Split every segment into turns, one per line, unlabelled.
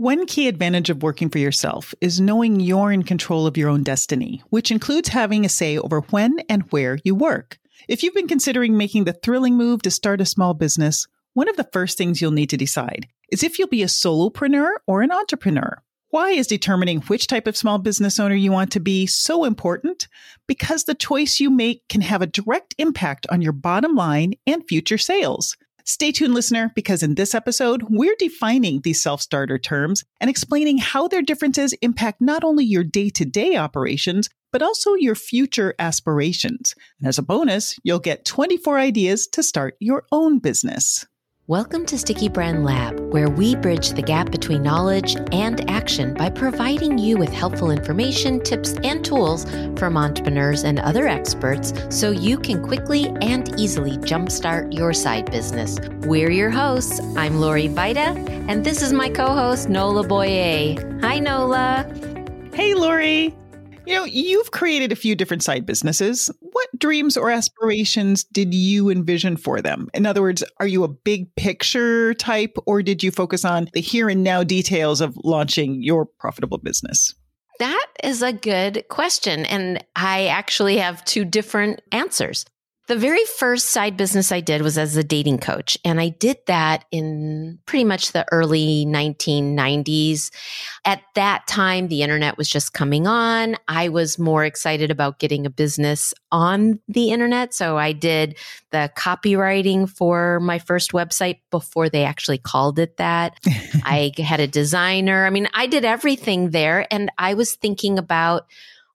One key advantage of working for yourself is knowing you're in control of your own destiny, which includes having a say over when and where you work. If you've been considering making the thrilling move to start a small business, one of the first things you'll need to decide is if you'll be a solopreneur or an entrepreneur. Why is determining which type of small business owner you want to be so important? Because the choice you make can have a direct impact on your bottom line and future sales. Stay tuned, listener, because in this episode, we're defining these self starter terms and explaining how their differences impact not only your day to day operations, but also your future aspirations. And as a bonus, you'll get 24 ideas to start your own business.
Welcome to Sticky Brand Lab, where we bridge the gap between knowledge and action by providing you with helpful information, tips, and tools from entrepreneurs and other experts so you can quickly and easily jumpstart your side business. We're your hosts. I'm Lori Vajda, and this is my co host, Nola Boea. Hi, Nola.
Hey, Lori. You know, you've created a few different side businesses. What dreams or aspirations did you envision for them? In other words, are you a big picture type or did you focus on the here and now details of launching your profitable business?
That is a good question. And I actually have two different answers. The very first side business I did was as a dating coach. And I did that in pretty much the early 1990s. At that time, the internet was just coming on. I was more excited about getting a business on the internet. So I did the copywriting for my first website before they actually called it that. I had a designer. I mean, I did everything there. And I was thinking about,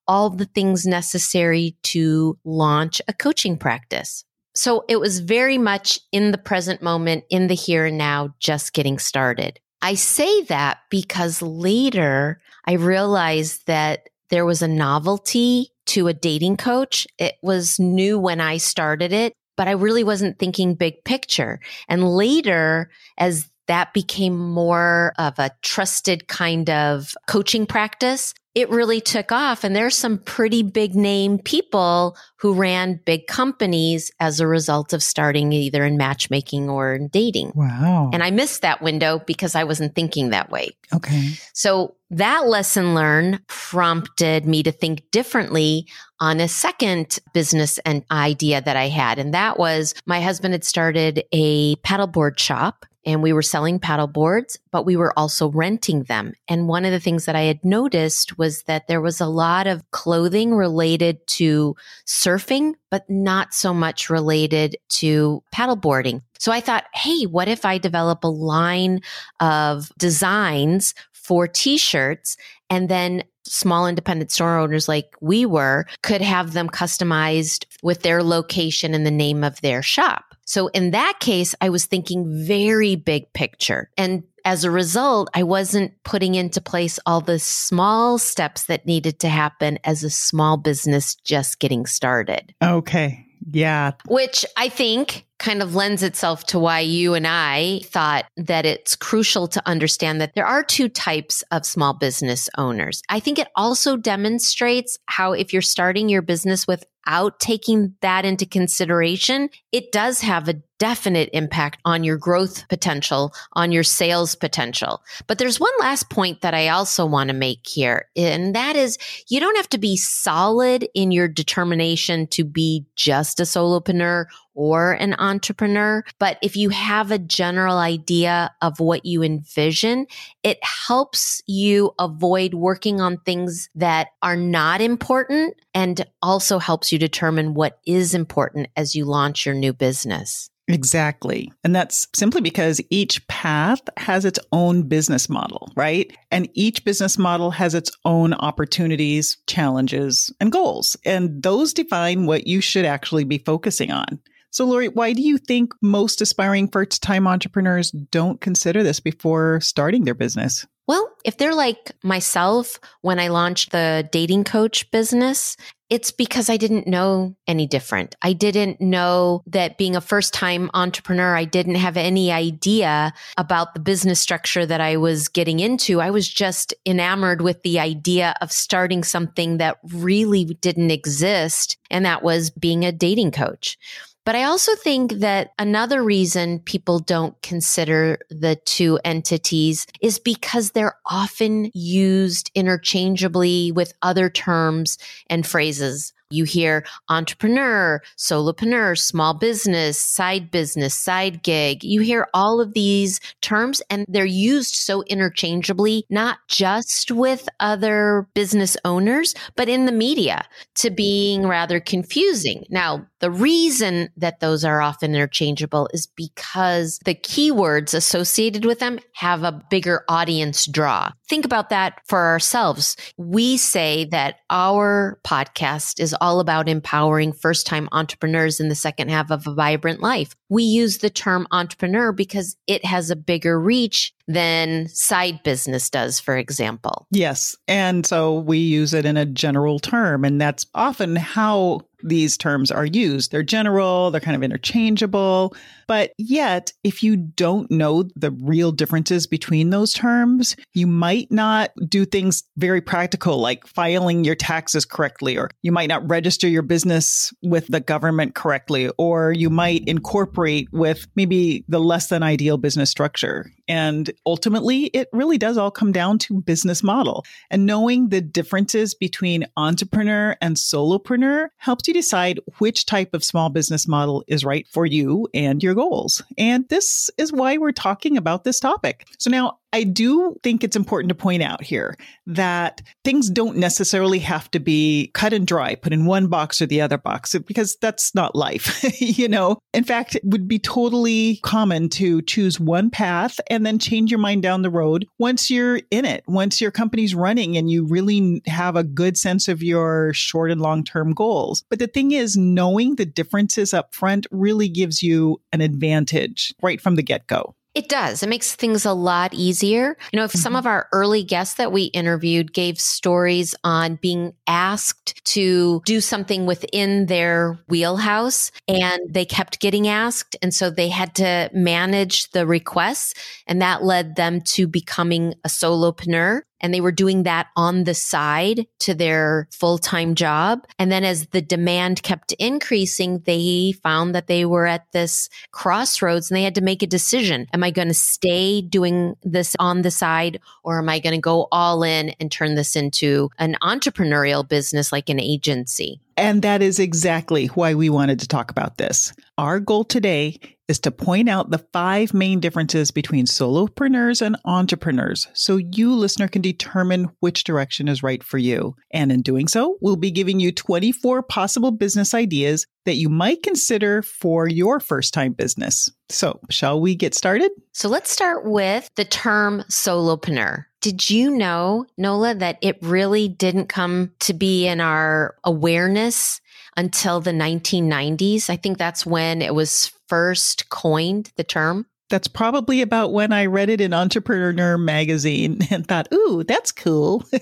all the things necessary to launch a coaching practice. So it was very much in the present moment, in the here and now, just getting started. I say that because later I realized that there was a novelty to a dating coach. It was new when I started it, but I really wasn't thinking big picture. And later, as that became more of a trusted kind of coaching practice, it really took off. And there's some pretty big name people who ran big companies as a result of starting either in matchmaking or in dating.
Wow.
And I missed that window because I wasn't thinking that way.
Okay.
So that lesson learned prompted me to think differently on a second business and idea that I had. And that was my husband had started a paddleboard shop and we were selling paddle boards, but we were also renting them. And one of the things that I had noticed was that there was a lot of clothing related to surfing, but not so much related to paddleboarding. So I thought, hey, what if I develop a line of designs for t-shirts and then small independent store owners like we were could have them customized with their location and the name of their shop. So in that case, I was thinking very big picture. And as a result, I wasn't putting into place all the small steps that needed to happen as a small business just getting started.
Okay. Yeah.
Which I think kind of lends itself to why you and I thought that it's crucial to understand that there are two types of small business owners. I think it also demonstrates how if you're starting your business without taking that into consideration, it does have a definite impact on your growth potential, on your sales potential. But there's one last point that I also want to make here, and that is you don't have to be solid in your determination to be just a solopreneur or an entrepreneur. But if you have a general idea of what you envision, it helps you avoid working on things that are not important and also helps you determine what is important as you launch your new business.
Exactly. And that's simply because each path has its own business model, right? And each business model has its own opportunities, challenges, and goals. And those define what you should actually be focusing on. So, Lori, why do you think most aspiring first time entrepreneurs don't consider this before starting their business?
Well, if they're like myself when I launched the dating coach business, it's because I didn't know any different. I didn't know that being a first time entrepreneur, I didn't have any idea about the business structure that I was getting into. I was just enamored with the idea of starting something that really didn't exist. And that was being a dating coach. But I also think that another reason people don't consider the two entities is because they're often used interchangeably with other terms and phrases you hear entrepreneur, solopreneur, small business, side business, side gig. You hear all of these terms and they're used so interchangeably, not just with other business owners, but in the media to being rather confusing. Now, the reason that those are often interchangeable is because the keywords associated with them have a bigger audience draw. Think about that for ourselves. We say that our podcast is all about empowering first time entrepreneurs in the second half of a vibrant life. We use the term entrepreneur because it has a bigger reach than side business does, for example.
Yes. And so we use it in a general term. And that's often how these terms are used. They're general, they're kind of interchangeable. But yet, if you don't know the real differences between those terms, you might not do things very practical like filing your taxes correctly, or you might not register your business with the government correctly, or you might incorporate with maybe the less than ideal business structure. And ultimately, it really does all come down to business model. And knowing the differences between entrepreneur and solopreneur helps you decide which type of small business model is right for you and your goals. And this is why we're talking about this topic. So now I do think it's important to point out here that things don't necessarily have to be cut and dry, put in one box or the other box, because that's not life. you know, in fact, it would be totally common to choose one path and then change your mind down the road once you're in it, once your company's running and you really have a good sense of your short and long term goals. But the thing is, knowing the differences up front really gives you an advantage right from the get go.
It does. It makes things a lot easier. You know, if some mm-hmm. of our early guests that we interviewed gave stories on being asked to do something within their wheelhouse and they kept getting asked. And so they had to manage the requests and that led them to becoming a solopreneur and they were doing that on the side to their full time job. And then as the demand kept increasing, they found that they were at this crossroads and they had to make a decision. Am I going to stay doing this on the side or am I going to go all in and turn this into an entrepreneurial business like an agency?
And that is exactly why we wanted to talk about this. Our goal today is to point out the five main differences between solopreneurs and entrepreneurs so you, listener, can determine which direction is right for you. And in doing so, we'll be giving you 24 possible business ideas that you might consider for your first time business. So, shall we get started?
So, let's start with the term solopreneur. Did you know, Nola, that it really didn't come to be in our awareness until the 1990s? I think that's when it was first coined, the term.
That's probably about when I read it in Entrepreneur magazine and thought, ooh, that's cool.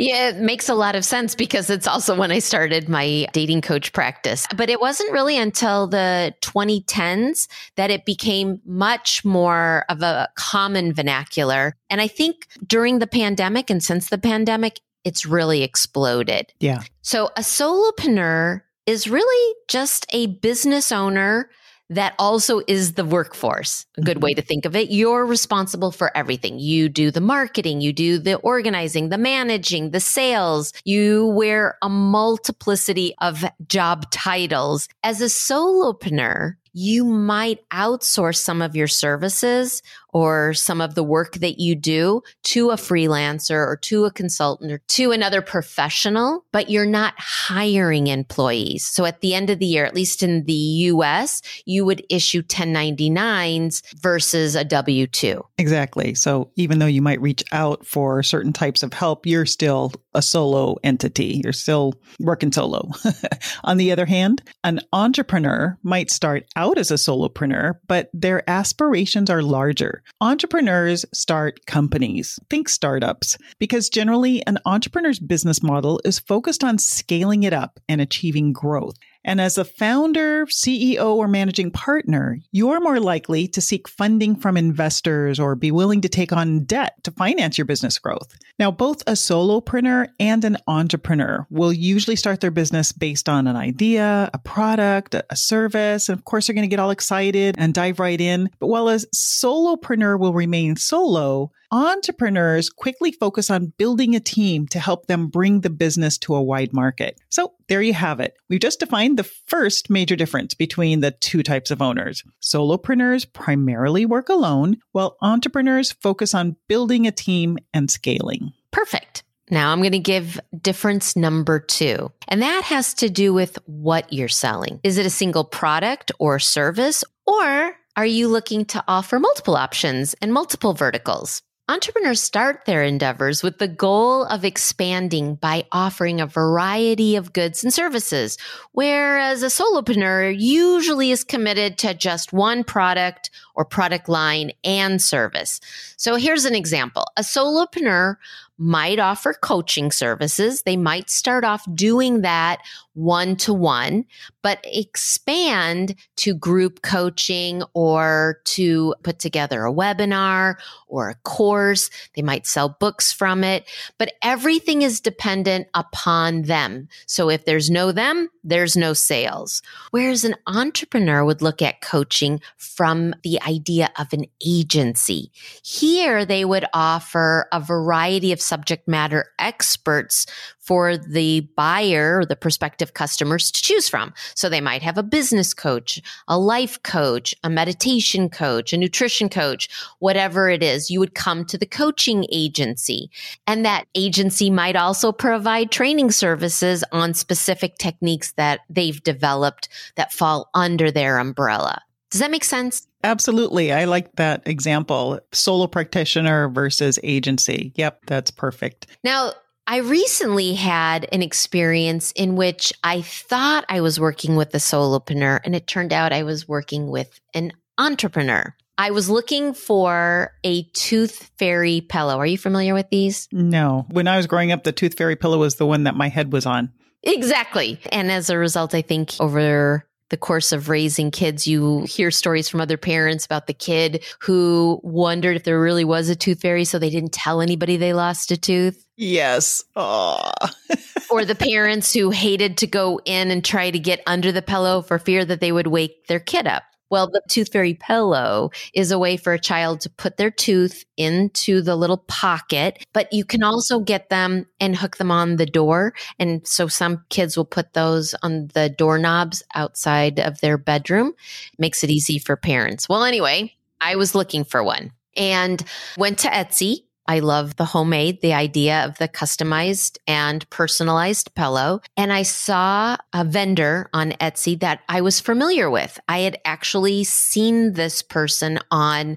Yeah, it makes a lot of sense because it's also when I started my dating coach practice. But it wasn't really until the 2010s that it became much more of a common vernacular. And I think during the pandemic and since the pandemic, it's really exploded.
Yeah.
So a solopreneur is really just a business owner that also is the workforce. A good way mm-hmm. to think of it. You're responsible for everything. You do the marketing, you do the organizing, the managing, the sales. You wear a multiplicity of job titles. As a solopreneur, you might outsource some of your services or some of the work that you do to a freelancer or to a consultant or to another professional, but you're not hiring employees. So at the end of the year, at least in the US, you would issue 1099s versus a W 2.
Exactly. So even though you might reach out for certain types of help, you're still a solo entity. You're still working solo. On the other hand, an entrepreneur might start out as a solopreneur, but their aspirations are larger. Entrepreneurs start companies, think startups, because generally an entrepreneur's business model is focused on scaling it up and achieving growth. And as a founder, CEO, or managing partner, you're more likely to seek funding from investors or be willing to take on debt to finance your business growth. Now, both a solopreneur and an entrepreneur will usually start their business based on an idea, a product, a service. And of course, they're going to get all excited and dive right in. But while a solopreneur will remain solo, entrepreneurs quickly focus on building a team to help them bring the business to a wide market. So there you have it. We've just defined the first major difference between the two types of owners. Solopreneurs primarily work alone, while entrepreneurs focus on building a team and scaling.
Perfect. Now I'm going to give difference number two, and that has to do with what you're selling. Is it a single product or service, or are you looking to offer multiple options and multiple verticals? Entrepreneurs start their endeavors with the goal of expanding by offering a variety of goods and services, whereas a solopreneur usually is committed to just one product or product line and service. So here's an example. A solopreneur might offer coaching services. They might start off doing that one to one, but expand to group coaching or to put together a webinar or a course. They might sell books from it, but everything is dependent upon them. So if there's no them, there's no sales. Whereas an entrepreneur would look at coaching from the idea of an agency. Here they would offer a variety of subject matter experts for the buyer or the prospective customers to choose from. So they might have a business coach, a life coach, a meditation coach, a nutrition coach, whatever it is. You would come to the coaching agency and that agency might also provide training services on specific techniques that they've developed that fall under their umbrella. Does that make sense?
Absolutely. I like that example. Solo practitioner versus agency. Yep, that's perfect.
Now, I recently had an experience in which I thought I was working with a solopreneur, and it turned out I was working with an entrepreneur. I was looking for a tooth fairy pillow. Are you familiar with these?
No. When I was growing up, the tooth fairy pillow was the one that my head was on.
Exactly. And as a result, I think over the course of raising kids, you hear stories from other parents about the kid who wondered if there really was a tooth fairy, so they didn't tell anybody they lost a tooth.
Yes.
or the parents who hated to go in and try to get under the pillow for fear that they would wake their kid up. Well, the tooth fairy pillow is a way for a child to put their tooth into the little pocket, but you can also get them and hook them on the door. And so some kids will put those on the doorknobs outside of their bedroom. Makes it easy for parents. Well, anyway, I was looking for one and went to Etsy I love the homemade, the idea of the customized and personalized pillow. And I saw a vendor on Etsy that I was familiar with. I had actually seen this person on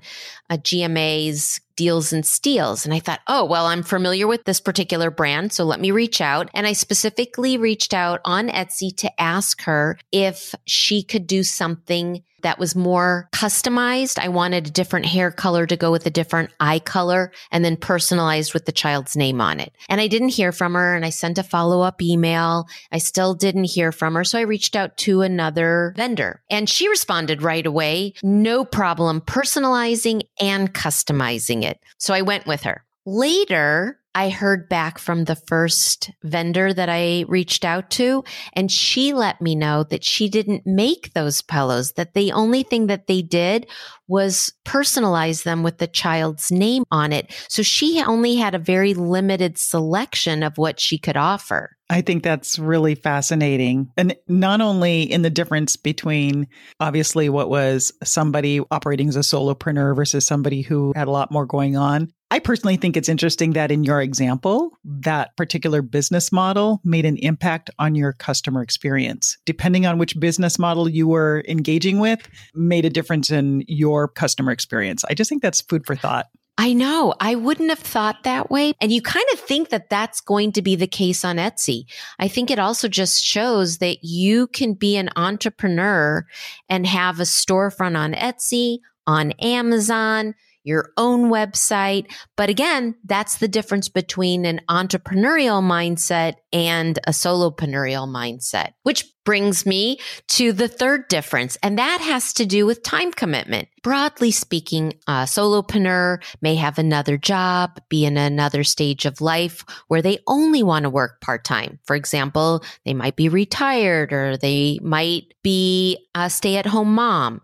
a GMA's deals and steals. And I thought, oh, well, I'm familiar with this particular brand. So let me reach out. And I specifically reached out on Etsy to ask her if she could do something that was more customized. I wanted a different hair color to go with a different eye color and then personalized with the child's name on it. And I didn't hear from her and I sent a follow up email. I still didn't hear from her. So I reached out to another vendor and she responded right away. No problem personalizing and customizing it. So I went with her. Later, I heard back from the first vendor that I reached out to, and she let me know that she didn't make those pillows, that the only thing that they did was personalize them with the child's name on it. So she only had a very limited selection of what she could offer.
I think that's really fascinating. And not only in the difference between obviously what was somebody operating as a solopreneur versus somebody who had a lot more going on, I personally think it's interesting that in your example, that particular business model made an impact on your customer experience. Depending on which business model you were engaging with, made a difference in your customer experience. I just think that's food for thought.
I know. I wouldn't have thought that way. And you kind of think that that's going to be the case on Etsy. I think it also just shows that you can be an entrepreneur and have a storefront on Etsy, on Amazon, your own website. But again, that's the difference between an entrepreneurial mindset and a solopreneurial mindset, which brings me to the third difference, and that has to do with time commitment. Broadly speaking, a solopreneur may have another job, be in another stage of life where they only want to work part time. For example, they might be retired or they might be a stay at home mom.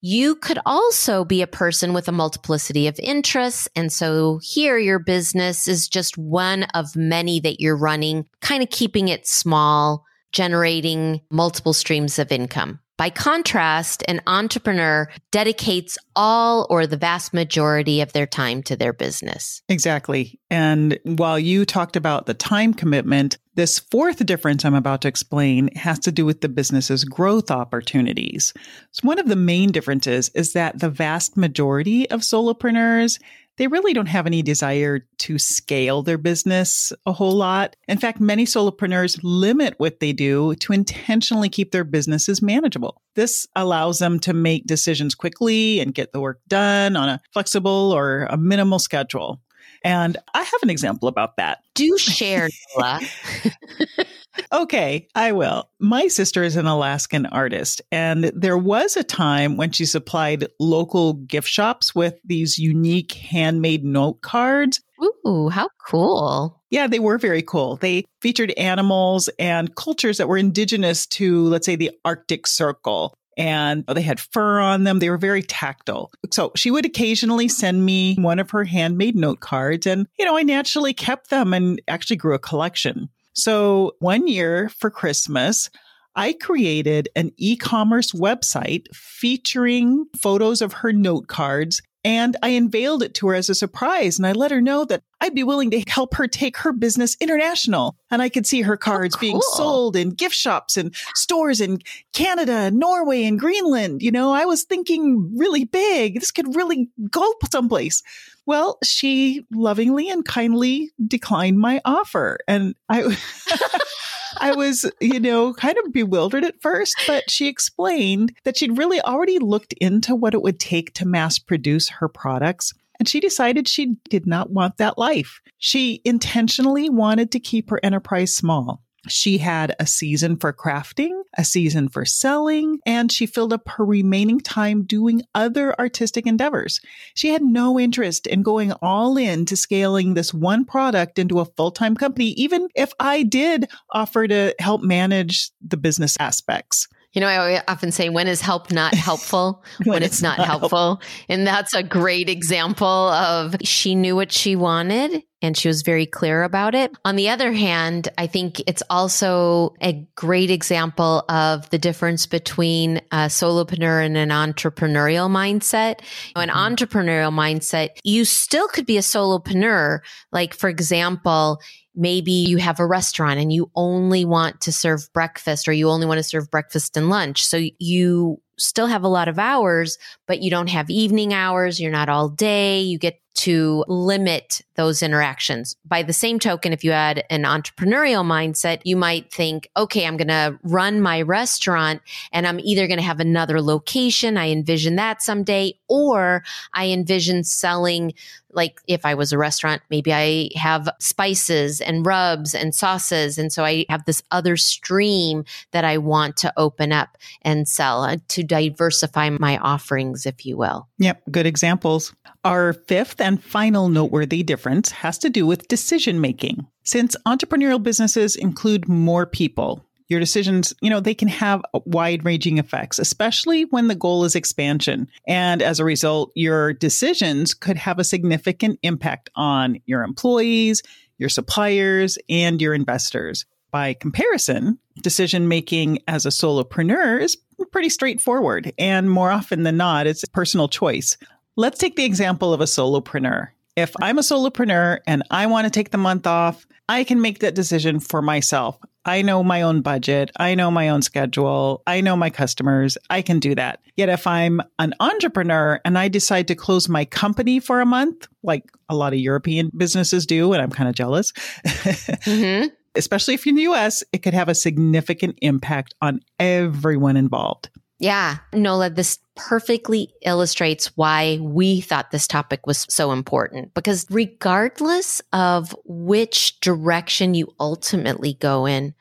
You could also be a person with a multiplicity of interests. And so here your business is just one of many that you're running, kind of keeping it small generating multiple streams of income. By contrast, an entrepreneur dedicates all or the vast majority of their time to their business.
Exactly. And while you talked about the time commitment, this fourth difference I'm about to explain has to do with the business's growth opportunities. So one of the main differences is that the vast majority of solopreneurs they really don't have any desire to scale their business a whole lot. In fact, many solopreneurs limit what they do to intentionally keep their businesses manageable. This allows them to make decisions quickly and get the work done on a flexible or a minimal schedule. And I have an example about that.
Do share, Nola.
okay, I will. My sister is an Alaskan artist, and there was a time when she supplied local gift shops with these unique handmade note cards.
Ooh, how cool.
Yeah, they were very cool. They featured animals and cultures that were indigenous to, let's say, the Arctic Circle and oh, they had fur on them. They were very tactile. So she would occasionally send me one of her handmade note cards. And, you know, I naturally kept them and actually grew a collection. So one year for Christmas, I created an e commerce website featuring photos of her note cards and I unveiled it to her as a surprise. And I let her know that I'd be willing to help her take her business international. And I could see her oh, cards oh, cool. being sold in gift shops and stores in Canada, Norway, and Greenland. You know, I was thinking really big. This could really go someplace. Well, she lovingly and kindly declined my offer. And I. I was, you know, kind of bewildered at first, but she explained that she'd really already looked into what it would take to mass produce her products. And she decided she did not want that life. She intentionally wanted to keep her enterprise small. She had a season for crafting, a season for selling, and she filled up her remaining time doing other artistic endeavors. She had no interest in going all in to scaling this one product into a full time company, even if I did offer to help manage the business aspects.
You know, I often say, when is help not helpful? when, when, it's, it's not, not helpful. helpful. And that's a great example of she knew what she wanted and she was very clear about it. On the other hand, I think it's also a great example of the difference between a solopreneur and an entrepreneurial mindset. An mm-hmm. entrepreneurial mindset, you still could be a solopreneur. Like, for example, maybe you have a restaurant and you only want to serve breakfast or you only want to serve breakfast and lunch. So you still have a lot of hours, but you don't have evening hours. You're not all day. You get to limit those interactions. By the same token, if you had an entrepreneurial mindset, you might think, okay, I'm going to run my restaurant and I'm either going to have another location. I envision that someday, or I envision selling like if I was a restaurant, maybe I have spices and rubs and sauces. And so I have this other stream that I want to open up and sell uh, to diversify my offerings, if you will.
Yep, good examples. Our fifth and final noteworthy difference has to do with decision making. Since entrepreneurial businesses include more people, your decisions, you know, they can have wide ranging effects, especially when the goal is expansion. And as a result, your decisions could have a significant impact on your employees, your suppliers, and your investors. By comparison, decision making as a solopreneur is pretty straightforward. And more often than not, it's personal choice. Let's take the example of a solopreneur. If I'm a solopreneur and I want to take the month off, I can make that decision for myself. I know my own budget. I know my own schedule. I know my customers. I can do that. Yet if I'm an entrepreneur and I decide to close my company for a month, like a lot of European businesses do, and I'm kind of jealous, mm-hmm. Especially if you're in the US, it could have a significant impact on everyone involved.
Yeah, Nola, this perfectly illustrates why we thought this topic was so important because regardless of which direction you ultimately go in,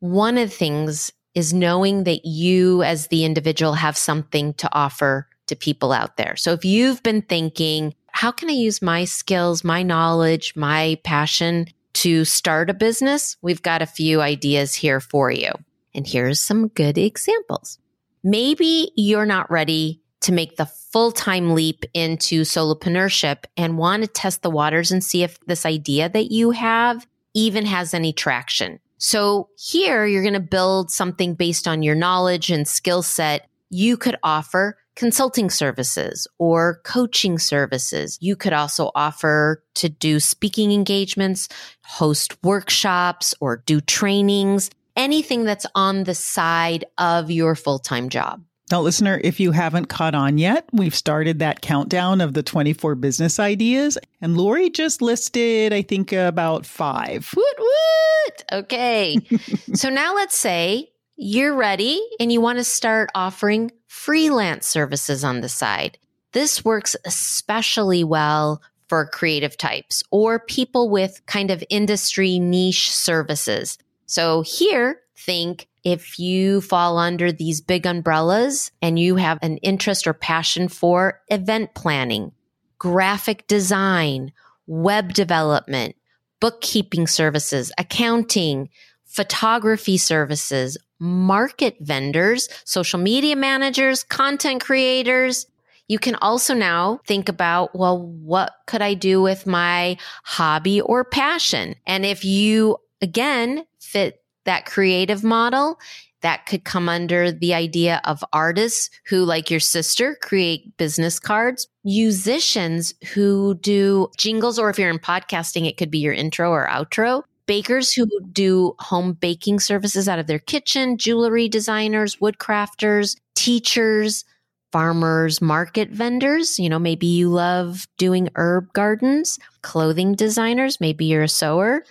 one of the things is knowing that you as the individual have something to offer to people out there. So if you've been thinking, how can I use my skills, my knowledge, my passion to start a business? We've got a few ideas here for you. And here's some good examples. Maybe you're not ready to make the full time leap into solopreneurship and want to test the waters and see if this idea that you have even has any traction. So here you're going to build something based on your knowledge and skill set. You could offer consulting services or coaching services. You could also offer to do speaking engagements, host workshops or do trainings, anything that's on the side of your full-time job.
Now, listener, if you haven't caught on yet, we've started that countdown of the 24 business ideas, and Lori just listed, I think, about five.
Woot woot! Okay. so now let's say you're ready and you want to start offering freelance services on the side. This works especially well for creative types or people with kind of industry niche services. So here, think if you fall under these big umbrellas and you have an interest or passion for event planning, graphic design, web development, bookkeeping services, accounting, photography services, market vendors, social media managers, content creators. You can also now think about, well, what could I do with my hobby or passion? And if you again fit that creative model that could come under the idea of artists who, like your sister, create business cards, musicians who do jingles, or if you're in podcasting, it could be your intro or outro. Bakers who do home baking services out of their kitchen, jewelry designers, woodcrafters, teachers, farmers, market vendors. You know, maybe you love doing herb gardens, clothing designers, maybe you're a sewer,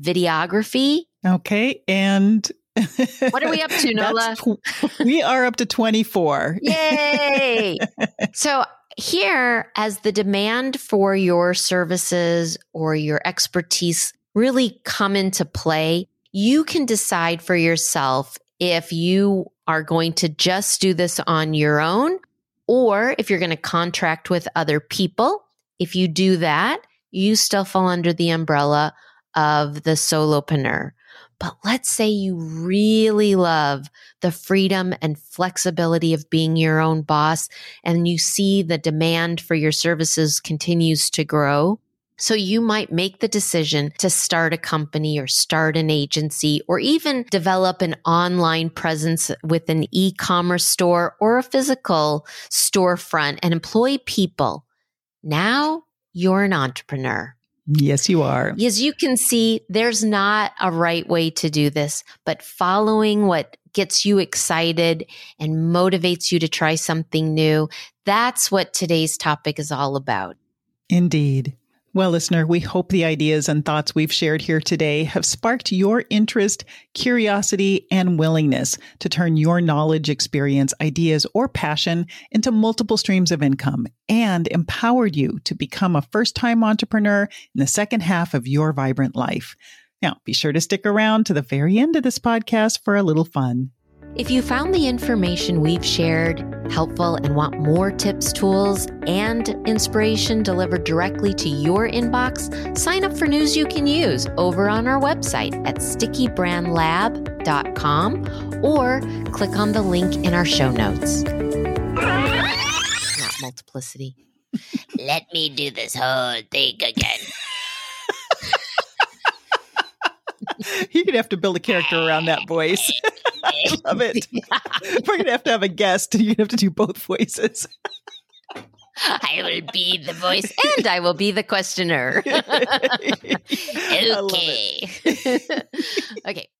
videography,
Okay. And
what are we up to, Nola?
we are up to 24.
Yay. so, here, as the demand for your services or your expertise really come into play, you can decide for yourself if you are going to just do this on your own or if you're going to contract with other people. If you do that, you still fall under the umbrella of the solopreneur. But let's say you really love the freedom and flexibility of being your own boss and you see the demand for your services continues to grow. So you might make the decision to start a company or start an agency or even develop an online presence with an e-commerce store or a physical storefront and employ people. Now you're an entrepreneur.
Yes, you are.
As you can see, there's not a right way to do this, but following what gets you excited and motivates you to try something new, that's what today's topic is all about.
Indeed. Well, listener, we hope the ideas and thoughts we've shared here today have sparked your interest, curiosity, and willingness to turn your knowledge, experience, ideas, or passion into multiple streams of income and empowered you to become a first time entrepreneur in the second half of your vibrant life. Now, be sure to stick around to the very end of this podcast for a little fun.
If you found the information we've shared helpful and want more tips, tools, and inspiration delivered directly to your inbox, sign up for news you can use over on our website at stickybrandlab.com or click on the link in our show notes. Not multiplicity. Let me do this whole thing again.
You're going to have to build a character around that voice. I love it. We're going to have to have a guest. You're going to have to do both voices.
I will be the voice and I will be the questioner. okay. okay.